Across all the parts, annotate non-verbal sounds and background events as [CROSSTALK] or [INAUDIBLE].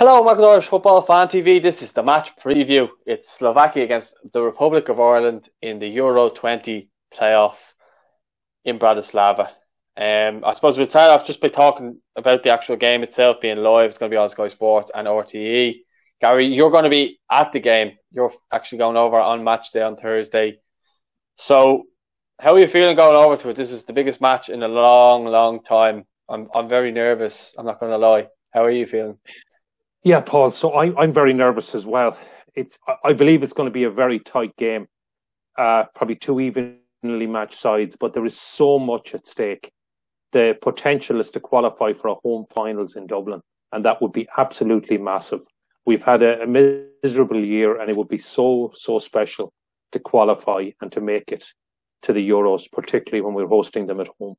Hello, welcome to Irish Football Fan TV. This is the match preview. It's Slovakia against the Republic of Ireland in the Euro 20 playoff in Bratislava. Um, I suppose we'll start off just by talking about the actual game itself being live. It's going to be on Sky Sports and RTE. Gary, you're going to be at the game. You're actually going over on match day on Thursday. So, how are you feeling going over to it? This is the biggest match in a long, long time. I'm I'm very nervous. I'm not going to lie. How are you feeling? Yeah, Paul. So I, I'm very nervous as well. It's I believe it's going to be a very tight game, uh, probably two evenly matched sides, but there is so much at stake. The potential is to qualify for a home finals in Dublin, and that would be absolutely massive. We've had a, a miserable year, and it would be so so special to qualify and to make it to the Euros, particularly when we're hosting them at home.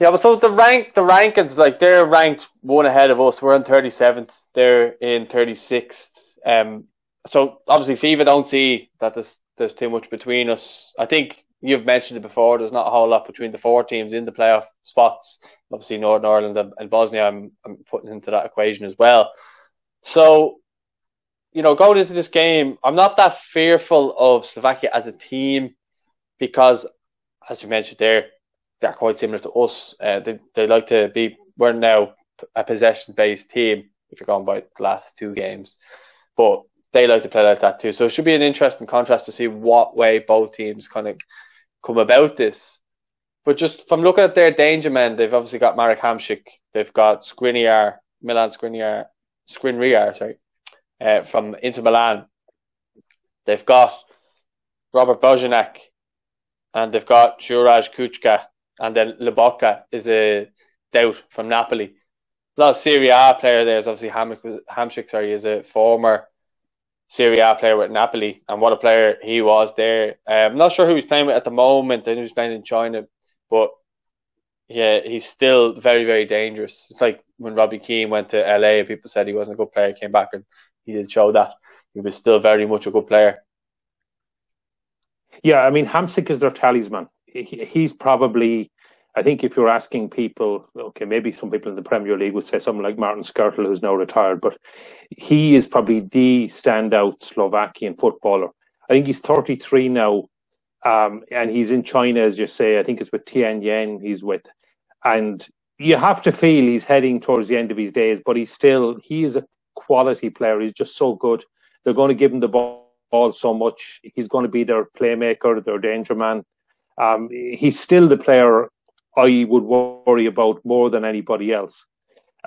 Yeah, but so the rank, the rankings, like they're ranked one ahead of us. We're in 37th. They're in 36th. Um, so obviously FIFA don't see that there's there's too much between us. I think you've mentioned it before. There's not a whole lot between the four teams in the playoff spots. Obviously Northern Ireland and, Bosnia. I'm I'm putting into that equation as well. So, you know, going into this game, I'm not that fearful of Slovakia as a team because, as you mentioned there, they're quite similar to us. Uh, they they like to be. We're now a possession based team if you're going by the last two games, but they like to play like that too. So it should be an interesting contrast to see what way both teams kind of come about this. But just from looking at their danger men, they've obviously got Marek Hamšík, they've got Skriniar, Milan Skriniar, Skriniar, sorry, uh, from Inter Milan. They've got Robert Boženík, and they've got Juraj Kucka and then Lobotka is a doubt from Napoli. A lot of Serie A player there is obviously Hamšík, sorry, is a former Serie A player with Napoli, and what a player he was there. Um, I'm not sure who he's playing with at the moment. Know he's playing in China, but yeah, he's still very, very dangerous. It's like when Robbie Keane went to LA, people said he wasn't a good player, came back and he did show that he was still very much a good player. Yeah, I mean, Hamšík is their talisman he's probably, I think, if you're asking people, okay, maybe some people in the Premier League would say someone like Martin Skrtel, who's now retired, but he is probably the standout Slovakian footballer. I think he's 33 now, um, and he's in China, as you say. I think it's with Tianjin he's with, and you have to feel he's heading towards the end of his days, but he's still he is a quality player. He's just so good. They're going to give him the ball so much. He's going to be their playmaker, their danger man. Um, he's still the player I would worry about more than anybody else.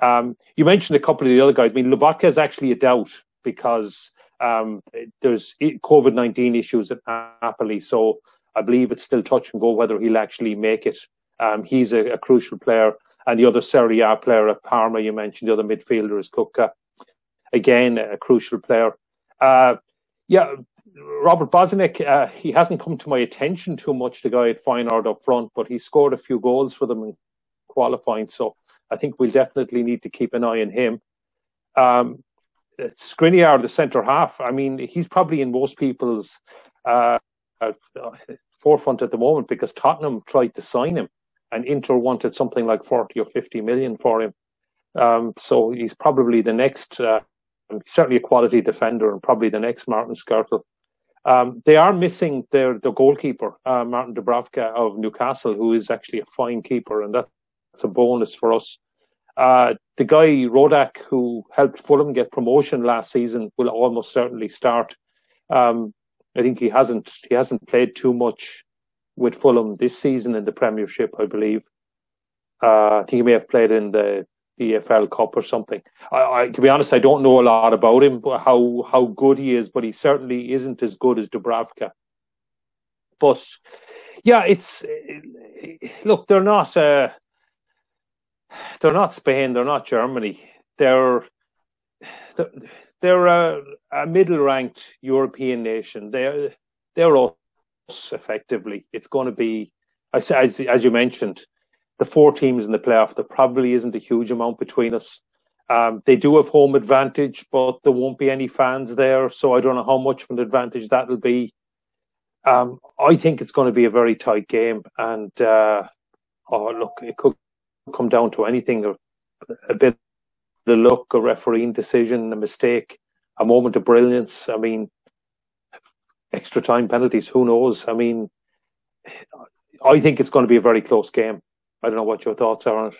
Um, you mentioned a couple of the other guys. I mean, Lobotka is actually a doubt because um, there's COVID 19 issues at Napoli. So I believe it's still touch and go whether he'll actually make it. Um, he's a, a, crucial player. And the other Serie A player at Parma, you mentioned, the other midfielder is Kucka. Again, a crucial player. Uh, yeah, Robert Boženík, uh, he hasn't come to my attention too much, the guy at Feyenoord up front, but he scored a few goals for them in qualifying. So I think we'll definitely need to keep an eye on him. Um, Skriniar, the centre half, I mean, he's probably in most people's uh, uh, forefront at the moment because Tottenham tried to sign him and Inter wanted something like 40 or 50 million for him. Um, so he's probably the next, uh, certainly a quality defender and probably the next Martin Skrtel. Um, they are missing their the goalkeeper, uh, Martin Dubravka of Newcastle, who is actually a fine keeper, and that's a bonus for us. Uh, the guy Rodak, who helped Fulham get promotion last season, will almost certainly start. Um, I think he hasn't he hasn't played too much with Fulham this season in the Premiership, I believe. Uh, I think he may have played in the the EFL Cup or something. I, I, to be honest, I don't know a lot about him, how how good he is, but he certainly isn't as good as Dubravka. But yeah, it's look, they're not uh, they're not Spain, they're not Germany, they're they're, they're a, a middle ranked European nation. They're they're us effectively. It's going to be, as, as you mentioned the four teams in the playoff, there probably isn't a huge amount between us. Um, they do have home advantage, but there won't be any fans there, so I don't know how much of an advantage that'll be. Um, I think it's going to be a very tight game, and uh, oh, look, it could come down to anything. A bit the luck, a refereeing decision, a mistake, a moment of brilliance. I mean, extra time penalties. Who knows? I mean, I think it's going to be a very close game. I don't know what your thoughts are on it.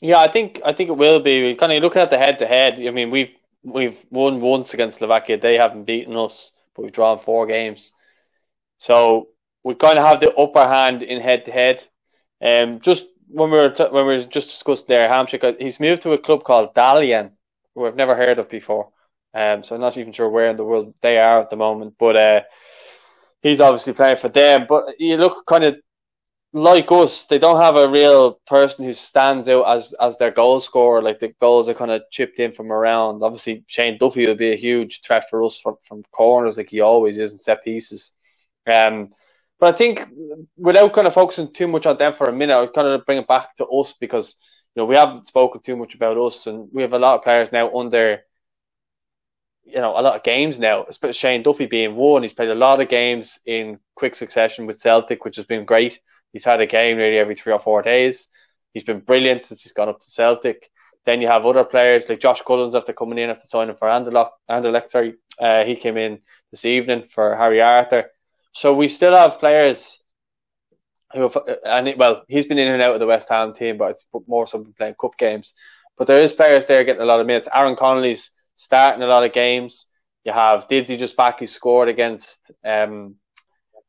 Yeah, I think I think it will be. Kind of looking at the head to head. I mean, we've we've won once against Slovakia. They haven't beaten us, but we've drawn four games. So we kind of have the upper hand in head to head. Um, just when we were t- when we were just discussed there, Hamsik, uh, he's moved to a club called Dalian, who I've never heard of before. Um, so I'm not even sure where in the world they are at the moment. But uh, he's obviously playing for them. But you look kind of like us, they don't have a real person who stands out as as their goal scorer. Like the goals are kind of chipped in from around. Obviously, Shane Duffy would be a huge threat for us from, from corners, like he always is in set pieces. Um, but I think without kind of focusing too much on them for a minute, I was kind of bring it back to us because you know we haven't spoken too much about us, and we have a lot of players now under you know, a lot of games now, especially Shane Duffy being one. He's played a lot of games in quick succession with Celtic, which has been great. He's had a game nearly every three or four days. He's been brilliant since he's gone up to Celtic. Then you have other players like Josh Cullen after coming in after signing for Anderlecht. Anderlecht sorry, uh, he came in this evening for Harry Arter. So we still have players who, have, and it, well, he's been in and out of the West Ham team, but it's more so playing cup games. But there is players there getting a lot of minutes. Aaron Connolly's starting a lot of games. You have Didzy just back. He scored against um,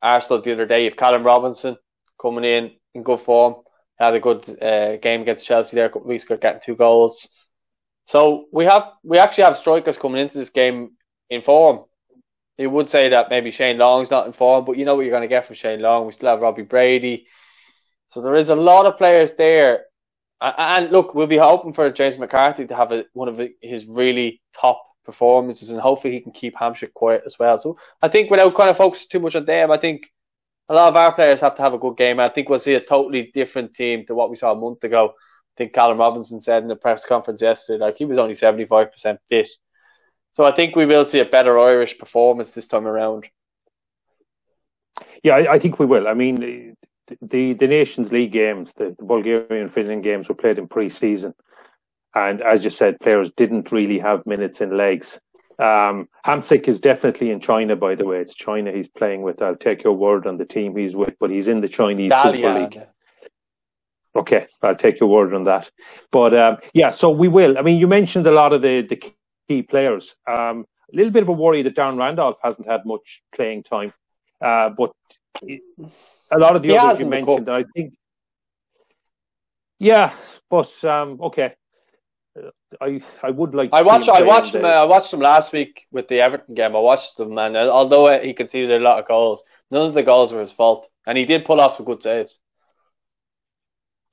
Arsenal the other day. You have Callum Robinson coming in in good form. Had a good uh, game against Chelsea there a couple of weeks ago, getting two goals. So we have we actually have strikers coming into this game in form. You would say that maybe Shane Long's not in form, but you know what you're going to get from Shane Long. We still have Robbie Brady. So there is a lot of players there. And look, we'll be hoping for James McCarthy to have a, one of his really top performances, and hopefully he can keep Hamšík quiet as well. So I think without kind of focusing too much on them, I think a lot of our players have to have a good game. I think we'll see a totally different team to what we saw a month ago. I think Callum Robinson said in the press conference yesterday, like he was only 75% fit. So I think we will see a better Irish performance this time around. Yeah, I, I think we will. I mean, the, the Nations League games, the, the Bulgarian Finland games were played in pre season. And as you said, players didn't really have minutes in legs. Um, Hamsik is definitely in China, by the way. It's China he's playing with. I'll take your word on the team he's with, but he's in the Chinese Dahlia. Super League. Okay, I'll take your word on that. But um, yeah, so we will. I mean, you mentioned a lot of the, the key players. Um, a little bit of a worry that Darren Randolph hasn't had much playing time, uh, but a lot of the he others you mentioned, I think. Yeah, but um, okay. I I would like. I watched. I watched them. Uh, I watched them last week with the Everton game. I watched him, and although he conceded a lot of goals, none of the goals were his fault, and he did pull off some good saves.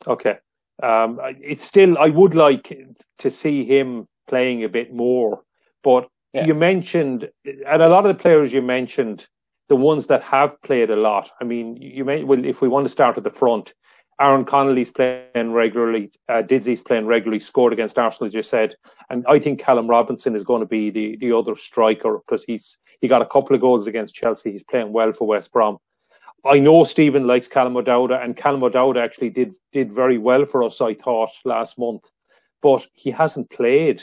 Okay, um, it's still. I would like to see him playing a bit more, but yeah. you mentioned, and a lot of the players you mentioned, the ones that have played a lot. I mean, you may. Well, if we want to start at the front, Aaron Connolly's playing regularly. Uh, Didzy's playing regularly. Scored against Arsenal, as you said, and I think Callum Robinson is going to be the the other striker because he's he got a couple of goals against Chelsea. He's playing well for West Brom. I know Stephen likes Callum O'Dowda, and Callum O'Dowda actually did did very well for us. I thought last month, but he hasn't played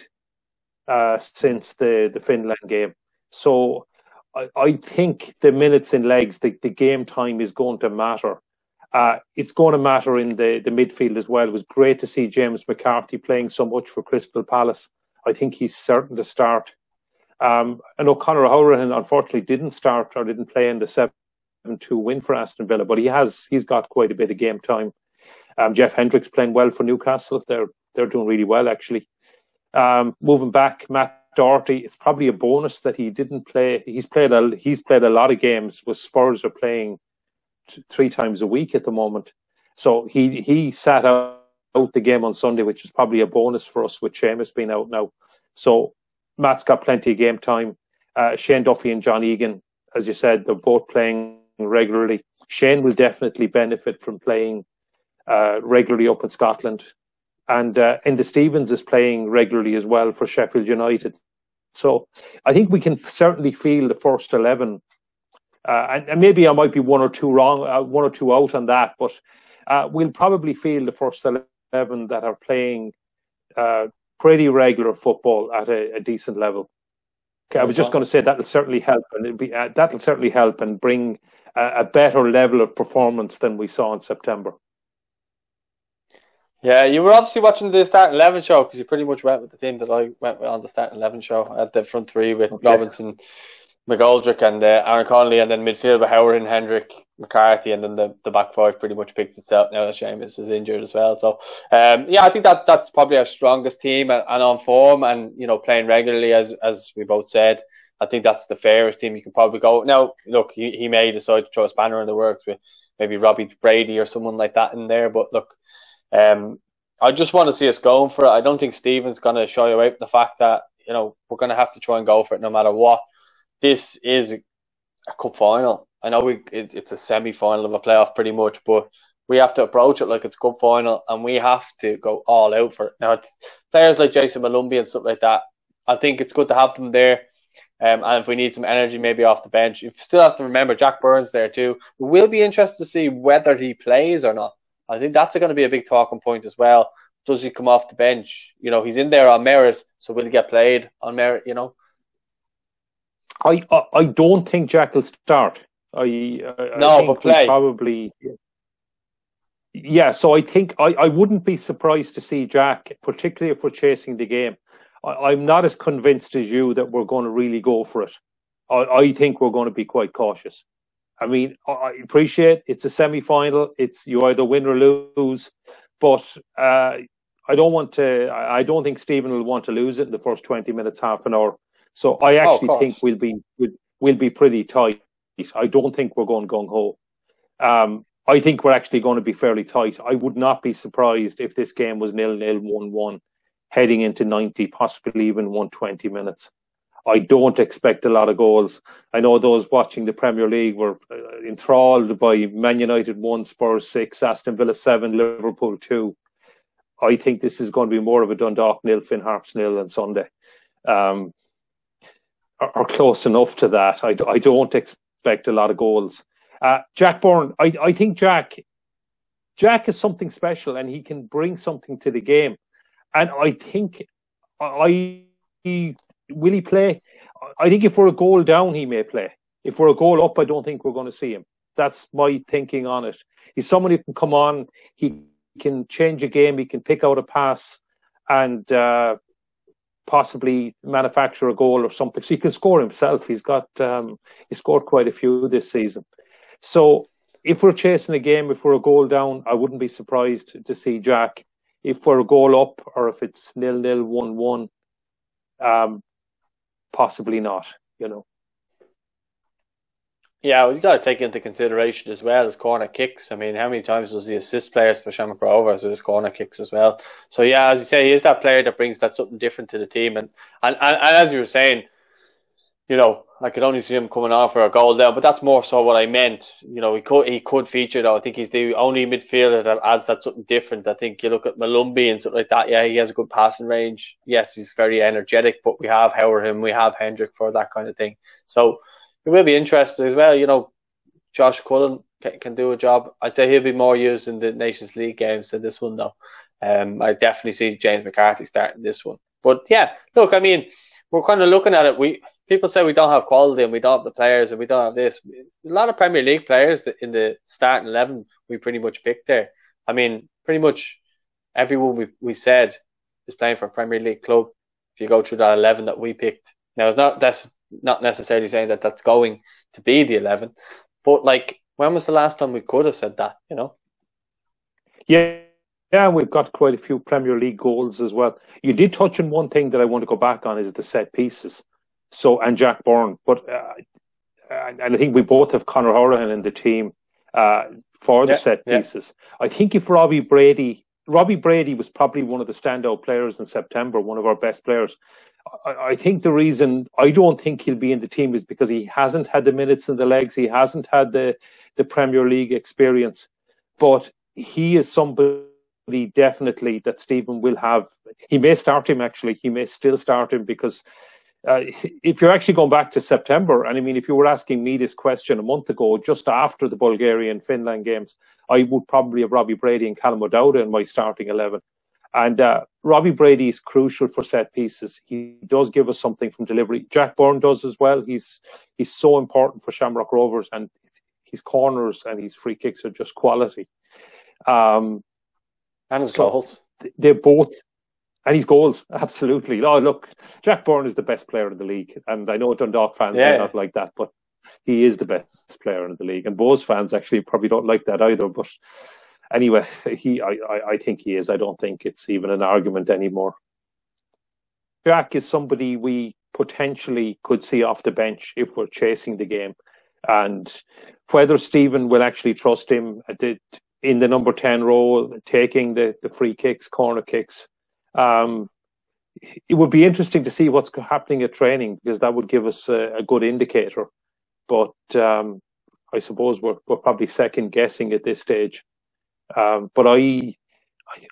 uh, since the the Finland game. So I, I think the minutes in legs, the, the game time is going to matter. Uh, it's going to matter in the, the midfield as well. It was great to see James McCarthy playing so much for Crystal Palace. I think he's certain to start. Um, and Conor Hourihane unfortunately didn't start or didn't play in the 7 2 win for Aston Villa, but he has he's got quite a bit of game time. Um, Jeff Hendricks playing well for Newcastle. They're they're doing really well actually. Um, moving back, Matt Doherty. It's probably a bonus that he didn't play. He's played a he's played a lot of games. With Spurs are playing three times a week at the moment. So he he sat out, out the game on Sunday, which is probably a bonus for us with Seamus being out now. So Matt's got plenty of game time. Uh, Shane Duffy and John Egan, as you said, they're both playing regularly. Shane will definitely benefit from playing uh, regularly up in Scotland. And uh, Enda Stevens is playing regularly as well for Sheffield United. So I think we can certainly feel the first 11 uh, and, and, maybe I might be one or two wrong, uh, one or two out on that, but uh, we'll probably feel the first eleven that are playing uh, pretty regular football at a, a decent level. Okay, I was just going to say that'll certainly help, and be, uh, that'll certainly help and bring a, a, better level of performance than we saw in September. Yeah, you were obviously watching the start eleven show because you pretty much went with the team that I went with on the start eleven show at the front three with okay. Robinson, McGoldrick, and uh, Aaron Connolly, and then midfield with Howard and Hendrick, McCarthy, and then the, the back five pretty much picks itself now that Seamus is injured as well. So, um, yeah, I think that that's probably our strongest team and, and, on form and, you know, playing regularly as, as we both said. I think that's the fairest team you can probably go. Now, look, he, he may decide to throw a spanner in the works with maybe Robbie Brady or someone like that in there. But look, um, I just want to see us going for it. I don't think Stephen's going to shy away from the fact that, you know, we're going to have to try and go for it no matter what. This is a cup final I know we it, it's a semi final of a playoff pretty much, but we have to approach it like it's cup final, and we have to go all out for it. Now, players like Jason Molumby and stuff like that. I think it's good to have them there. Um, and if we need some energy, maybe off the bench, you still have to remember Jack Byrne's there too. We'll be interested to see whether he plays or not. I think that's going to be a big talking point as well. Does he come off the bench? You know, he's in there on merit, so will he get played on merit? You know. I I don't think Jack will start. I, I no, but play probably. Yeah, so I think I, I wouldn't be surprised to see Jack, particularly if we're chasing the game. I, am not as convinced as you that we're going to really go for it. I, I think we're going to be quite cautious. I mean, I appreciate it's a semi final. It's you either win or lose, but uh, I don't want to. I don't think Stephen will want to lose it in the first twenty minutes, half an hour. So I oh, actually oh, think we'll be we'll, we'll be pretty tight. I don't think we're going gung ho. Um, I think we're actually going to be fairly tight. I would not be surprised if this game was nil nil one one, heading into ninety, possibly even one twenty minutes. I don't expect a lot of goals. I know those watching the Premier League were uh, enthralled by Man United one, Spurs six, Aston Villa seven, Liverpool two. I think this is going to be more of a Dundalk nil, Finn Harps nil on Sunday. Um, or, close enough to that. I, I don't expect a lot of goals. Uh, Jack Byrne, I, I think Jack, Jack is something special and he can bring something to the game. And I think I will he play. I think if we're a goal down, he may play. If we're a goal up, I don't think we're going to see him. That's my thinking on it. He's someone who can come on. He can change a game. He can pick out a pass, and uh, possibly manufacture a goal or something. So he can score himself. He's got um, he scored quite a few this season. So if we're chasing a game, if we're a goal down, I wouldn't be surprised to see Jack. If we're a goal up, or if it's nil nil one one, um, possibly not. You know. Yeah, you got to take into consideration as well as corner kicks. I mean, how many times does he assist players for Shamrock Rovers with his corner kicks as well? So yeah, as you say, he is that player that brings that something different to the team. And and, and, and as you were saying, you know, I could only see him coming on for a goal down, but that's more so what I meant. You know, he could he could feature though. I think he's the only midfielder that adds that something different. I think you look at Molumby and stuff like that. Yeah, he has a good passing range. Yes, he's very energetic, but we have Howard and we have Hendrick for that kind of thing. So it will be interesting as well. You know, Josh Cullen can, can, do a job. I'd say he'll be more used in the Nations League games than this one, though. Um, I definitely see James McCarthy starting this one. But yeah, look, I mean, we're kind of looking at it. We people say we don't have quality and we don't have the players and we don't have this. A lot of Premier League players in the starting eleven we pretty much picked there. I mean, pretty much everyone we we said is playing for a Premier League club. If you go through that eleven that we picked, now it's not that's not necessarily saying that that's going to be the 11, but like, when was the last time we could have said that, you know? Yeah. Yeah, we've got quite a few Premier League goals as well. You did touch on one thing that I want to go back on is the set pieces. So, and Jack Byrne, but, uh, and I think we both have Conor Hourihane in the team, uh, for the yeah, set pieces. Yeah. I think if Robbie Brady, Robbie Brady was probably one of the standout players in September, one of our best players. I, think the reason I don't think he'll be in the team is because he hasn't had the minutes and the legs. He hasn't had the, the Premier League experience. But he is somebody definitely that Stephen will have. He may start him actually. He may still start him because uh, if you're actually going back to September, and I mean, if you were asking me this question a month ago, just after the Bulgaria and Finland games, I would probably have Robbie Brady and Callum O'Dowda in my starting 11. And uh, Robbie Brady is crucial for set pieces. He does give us something from delivery. Jack Byrne does as well. He's he's so important for Shamrock Rovers, and his corners and his free kicks are just quality. Um, and his so goals. They're both, and his goals, [LAUGHS] absolutely. Oh, look, Jack Byrne is the best player in the league, and I know Dundalk fans yeah. are not like that, but he is the best player in the league. And Bohs fans actually probably don't like that either, but anyway, [LAUGHS] he, I, I think he is. I don't think it's even an argument anymore. Jack is somebody we potentially could see off the bench if we're chasing the game. And whether Stephen will actually trust him in the number 10 role, taking the, the free kicks, corner kicks, um, it would be interesting to see what's happening at training because that would give us a, a good indicator. But um, I suppose we're, we're probably second guessing at this stage. Um, but I,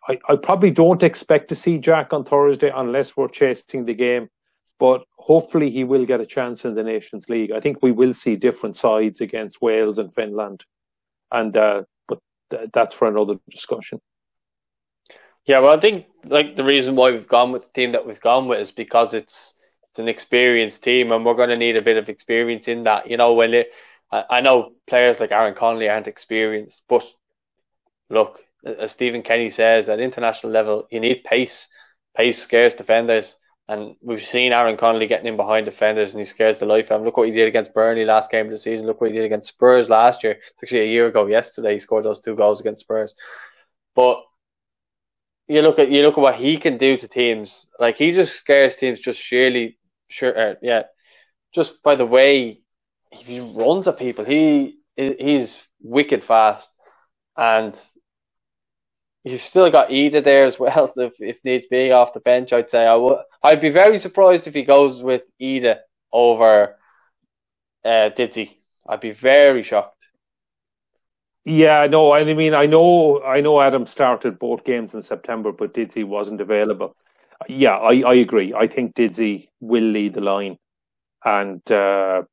I, I probably don't expect to see Jack on Thursday unless we're chasing the game. But hopefully he will get a chance in the Nations League. I think we will see different sides against Wales and Finland, and uh, but th- that's for another discussion. Yeah, well, I think like the reason why we've gone with the team that we've gone with is because it's it's an experienced team, and we're going to need a bit of experience in that. You know, when it, I, I know players like Aaron Connolly aren't experienced, but look, as Stephen Kenny says, at international level, you need pace. Pace scares defenders. And we've seen Aaron Connolly getting in behind defenders and he scares the life out of them. Look what he did against Burnley last game of the season. Look what he did against Spurs last year. It's actually a year ago yesterday he scored those two goals against Spurs. But you look at you look at what he can do to teams. Like he just scares teams just sheerly sure uh, yeah. Just by the way he runs at people. He he's wicked fast and You've still got Idah there as well, [LAUGHS] if if needs be off the bench. I'd say I would. I'd be very surprised if he goes with Idah over uh. I'd be very shocked. Yeah, no, I mean, I know, I know. Adam started both games in September, but Didzy wasn't available. Yeah, I, I agree. I think Didzy will lead the line, and uh,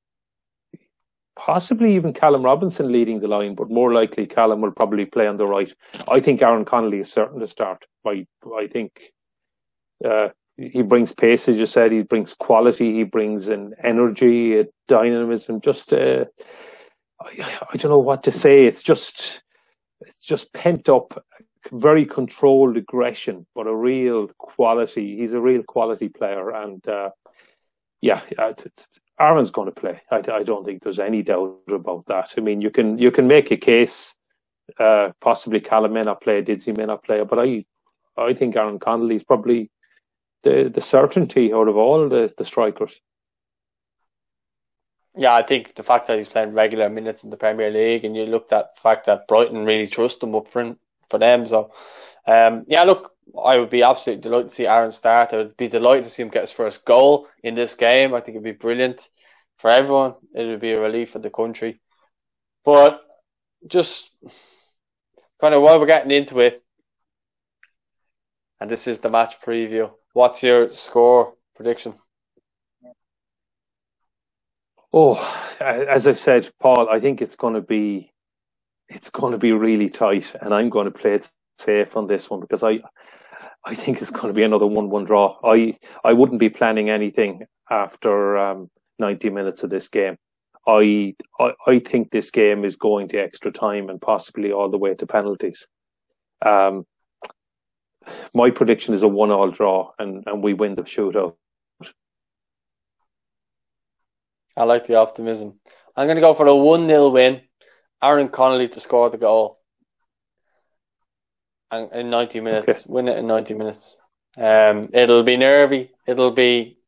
possibly even Callum Robinson leading the line, but more likely Callum will probably play on the right. I think Aaron Connolly is certain to start. I I think uh, he brings pace, as you said. He brings quality. He brings an energy, a dynamism. Just uh, I, I don't know what to say. It's just it's just pent up, very controlled aggression, but a real quality. He's a real quality player, and uh, yeah, it's, it's, Aaron's going to play. I, I, don't think there's any doubt about that. I mean, you can you can make a case. Uh, possibly Callum may not play, Didzy may not play, but I I think Aaron Connolly is probably the the certainty out of all the, the strikers. Yeah, I think the fact that he's playing regular minutes in the Premier League, and you looked at the fact that Brighton really trust him up front for them. So, um, yeah, look, I would be absolutely delighted to see Aaron start. I would be delighted to see him get his first goal in this game. I think it'd be brilliant for everyone. It would be a relief for the country. But just kind of while we're getting into it, and this is the match preview. What's your score prediction? Oh, as I said, Paul, I think it's going to be it's going to be really tight, and I'm going to play it safe on this one because I I think it's going to be another one-one draw. I I wouldn't be planning anything after um, 90 minutes of this game. I, I I think this game is going to extra time and possibly all the way to penalties. Um, my prediction is a one-all draw, and, and we win the shootout. I like the optimism. I'm going to go for a one 0 win. Aaron Connolly to score the goal in 90 minutes. Okay. Win it in 90 minutes. Um, it'll be nervy. It'll be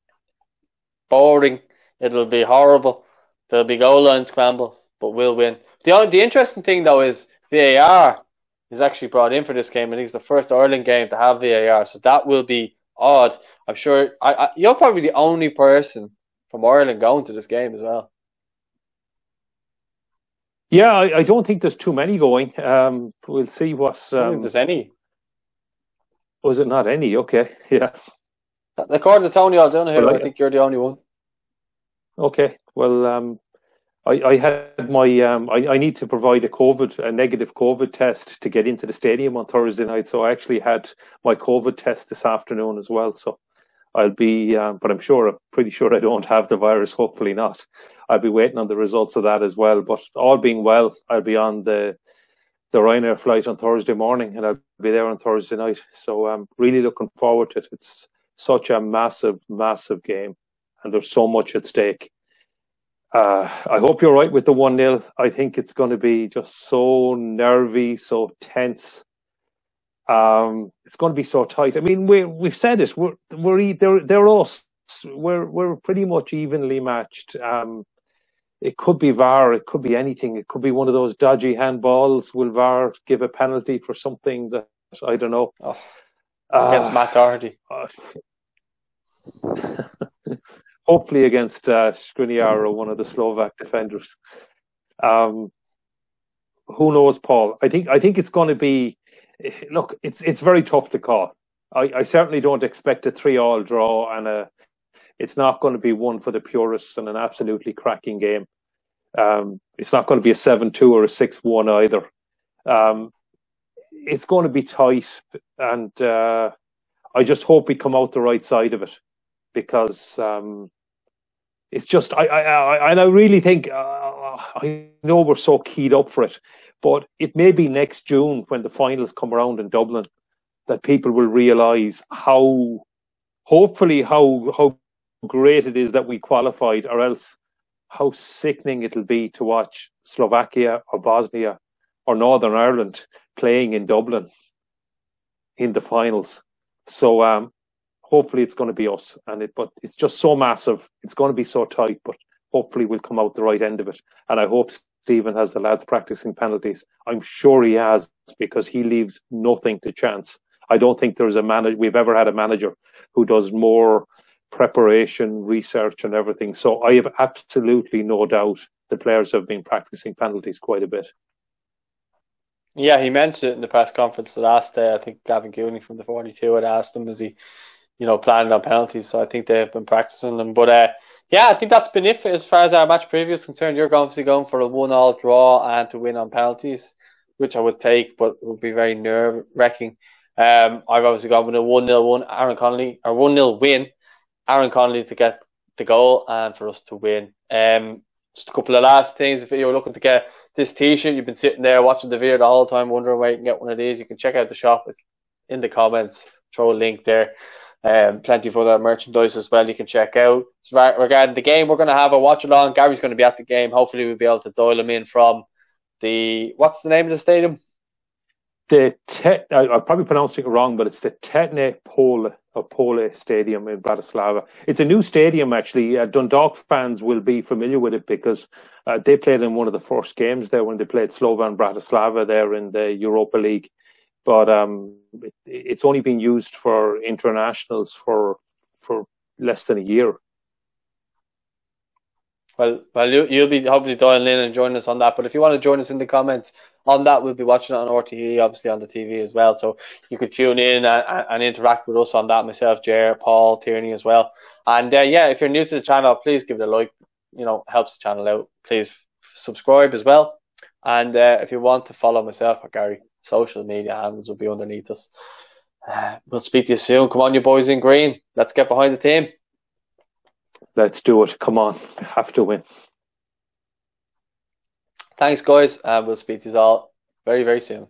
boring. It'll be horrible. There'll be goal line scrambles, but we'll win. The the interesting thing though is VAR is actually brought in for this game. I think it's the first Ireland game to have VAR, so that will be odd. I'm sure I, I, you're probably the only person from Ireland going to this game as well. Yeah, I, I, don't think there's too many going. Um, we'll see what. Um, there's any. Was it not any? Okay, [LAUGHS] yeah. According to Tony O'Donoghue, well, I think you're the only one. Okay, well, um, I, I had my um, I, I need to provide a COVID a negative COVID test to get into the stadium on Thursday night. So I actually had my COVID test this afternoon as well. So I'll be, um, but I'm sure I'm pretty sure I don't have the virus. Hopefully not. I'll be waiting on the results of that as well. But all being well, I'll be on the the Ryanair flight on Thursday morning, and I'll be there on Thursday night. So I'm really looking forward to it. It's such a massive, massive game, and there's so much at stake. Uh, I hope you're right with the 1 0. I think it's going to be just so nervy, so tense. Um, it's going to be so tight. I mean, we we've said it. We're we're they're they're us. We're we're pretty much evenly matched. Um, it could be VAR. It could be anything. It could be one of those dodgy handballs. Will VAR give a penalty for something that I don't know? Oh, against uh, Matt Doherty. Uh, [LAUGHS] hopefully against uh, Skriniar or one of the Slovak defenders. Um, who knows, Paul? I think I think it's going to be. [LAUGHS] Look, it's it's very tough to call. I, I certainly don't expect a three-all draw, and a. It's not going to be one for the purists and an absolutely cracking game. Um, it's not going to be a seven-two or a six-one either. Um, it's going to be tight, and uh, I just hope we come out the right side of it because um, it's just I, I, I and I really think uh, I know we're so keyed up for it, but it may be next June when the finals come around in Dublin that people will realise how, hopefully, how how great it is that we qualified, or else how sickening it'll be to watch Slovakia or Bosnia or Northern Ireland playing in Dublin in the finals. So um, hopefully it's going to be us. And it, but it's just so massive. It's going to be so tight, but hopefully we'll come out the right end of it. And I hope Stephen has the lads practicing penalties. I'm sure he has because he leaves nothing to chance. I don't think there's a manager we've ever had a manager who does more preparation, research, and everything. So I have absolutely no doubt the players have been practicing penalties quite a bit. Yeah, he mentioned it in the press conference the last day. I think Gavin Cooney from the 42 had asked him, is he, you know, planning on penalties? So I think they've been practicing them. But uh, yeah, I think that's been it as far as our match preview is concerned. You're obviously going for a one-all draw and to win on penalties, which I would take, but would be very nerve-wracking. Um, I've obviously gone with a one-nil one Aaron Connolly or one-nil win. Aaron Connolly to get the goal and for us to win. Um, just a couple of last things. If you're looking to get this T-shirt. You've been sitting there watching the video the whole time, wondering where you can get one of these. You can check out the shop. It's in the comments. Throw a link there. Um, plenty of other merchandise as well you can check out. So regarding the game, we're going to have a watch along. Gary's going to be at the game. Hopefully, we'll be able to dial him in from the what's the name of the stadium? The te- I, I'm probably pronouncing it wrong, but it's the Tetne Pole or Pole Stadium in Bratislava. It's a new stadium actually. Uh, Dundalk fans will be familiar with it because uh, they played in one of the first games there when they played Slovan Bratislava there in the Europa League. But um, it, it's only been used for internationals for for less than a year. Well, well, you, you'll be hopefully dialing in and joining us on that. But if you want to join us in the comments on that, we'll be watching it on RTE, obviously on the TV as well. So you could tune in and, and interact with us on that. Myself, Jer, Paul, Tierney as well. And uh, yeah, if you're new to the channel, please give it a like. You know, helps the channel out. Please subscribe as well. And uh, if you want to follow myself or Gary, social media handles will be underneath us. Uh, we'll speak to you soon. Come on, you boys in green. Let's get behind the team. Let's do it. Come on. Have to win. Thanks, guys. And we'll speak to you all very, very soon.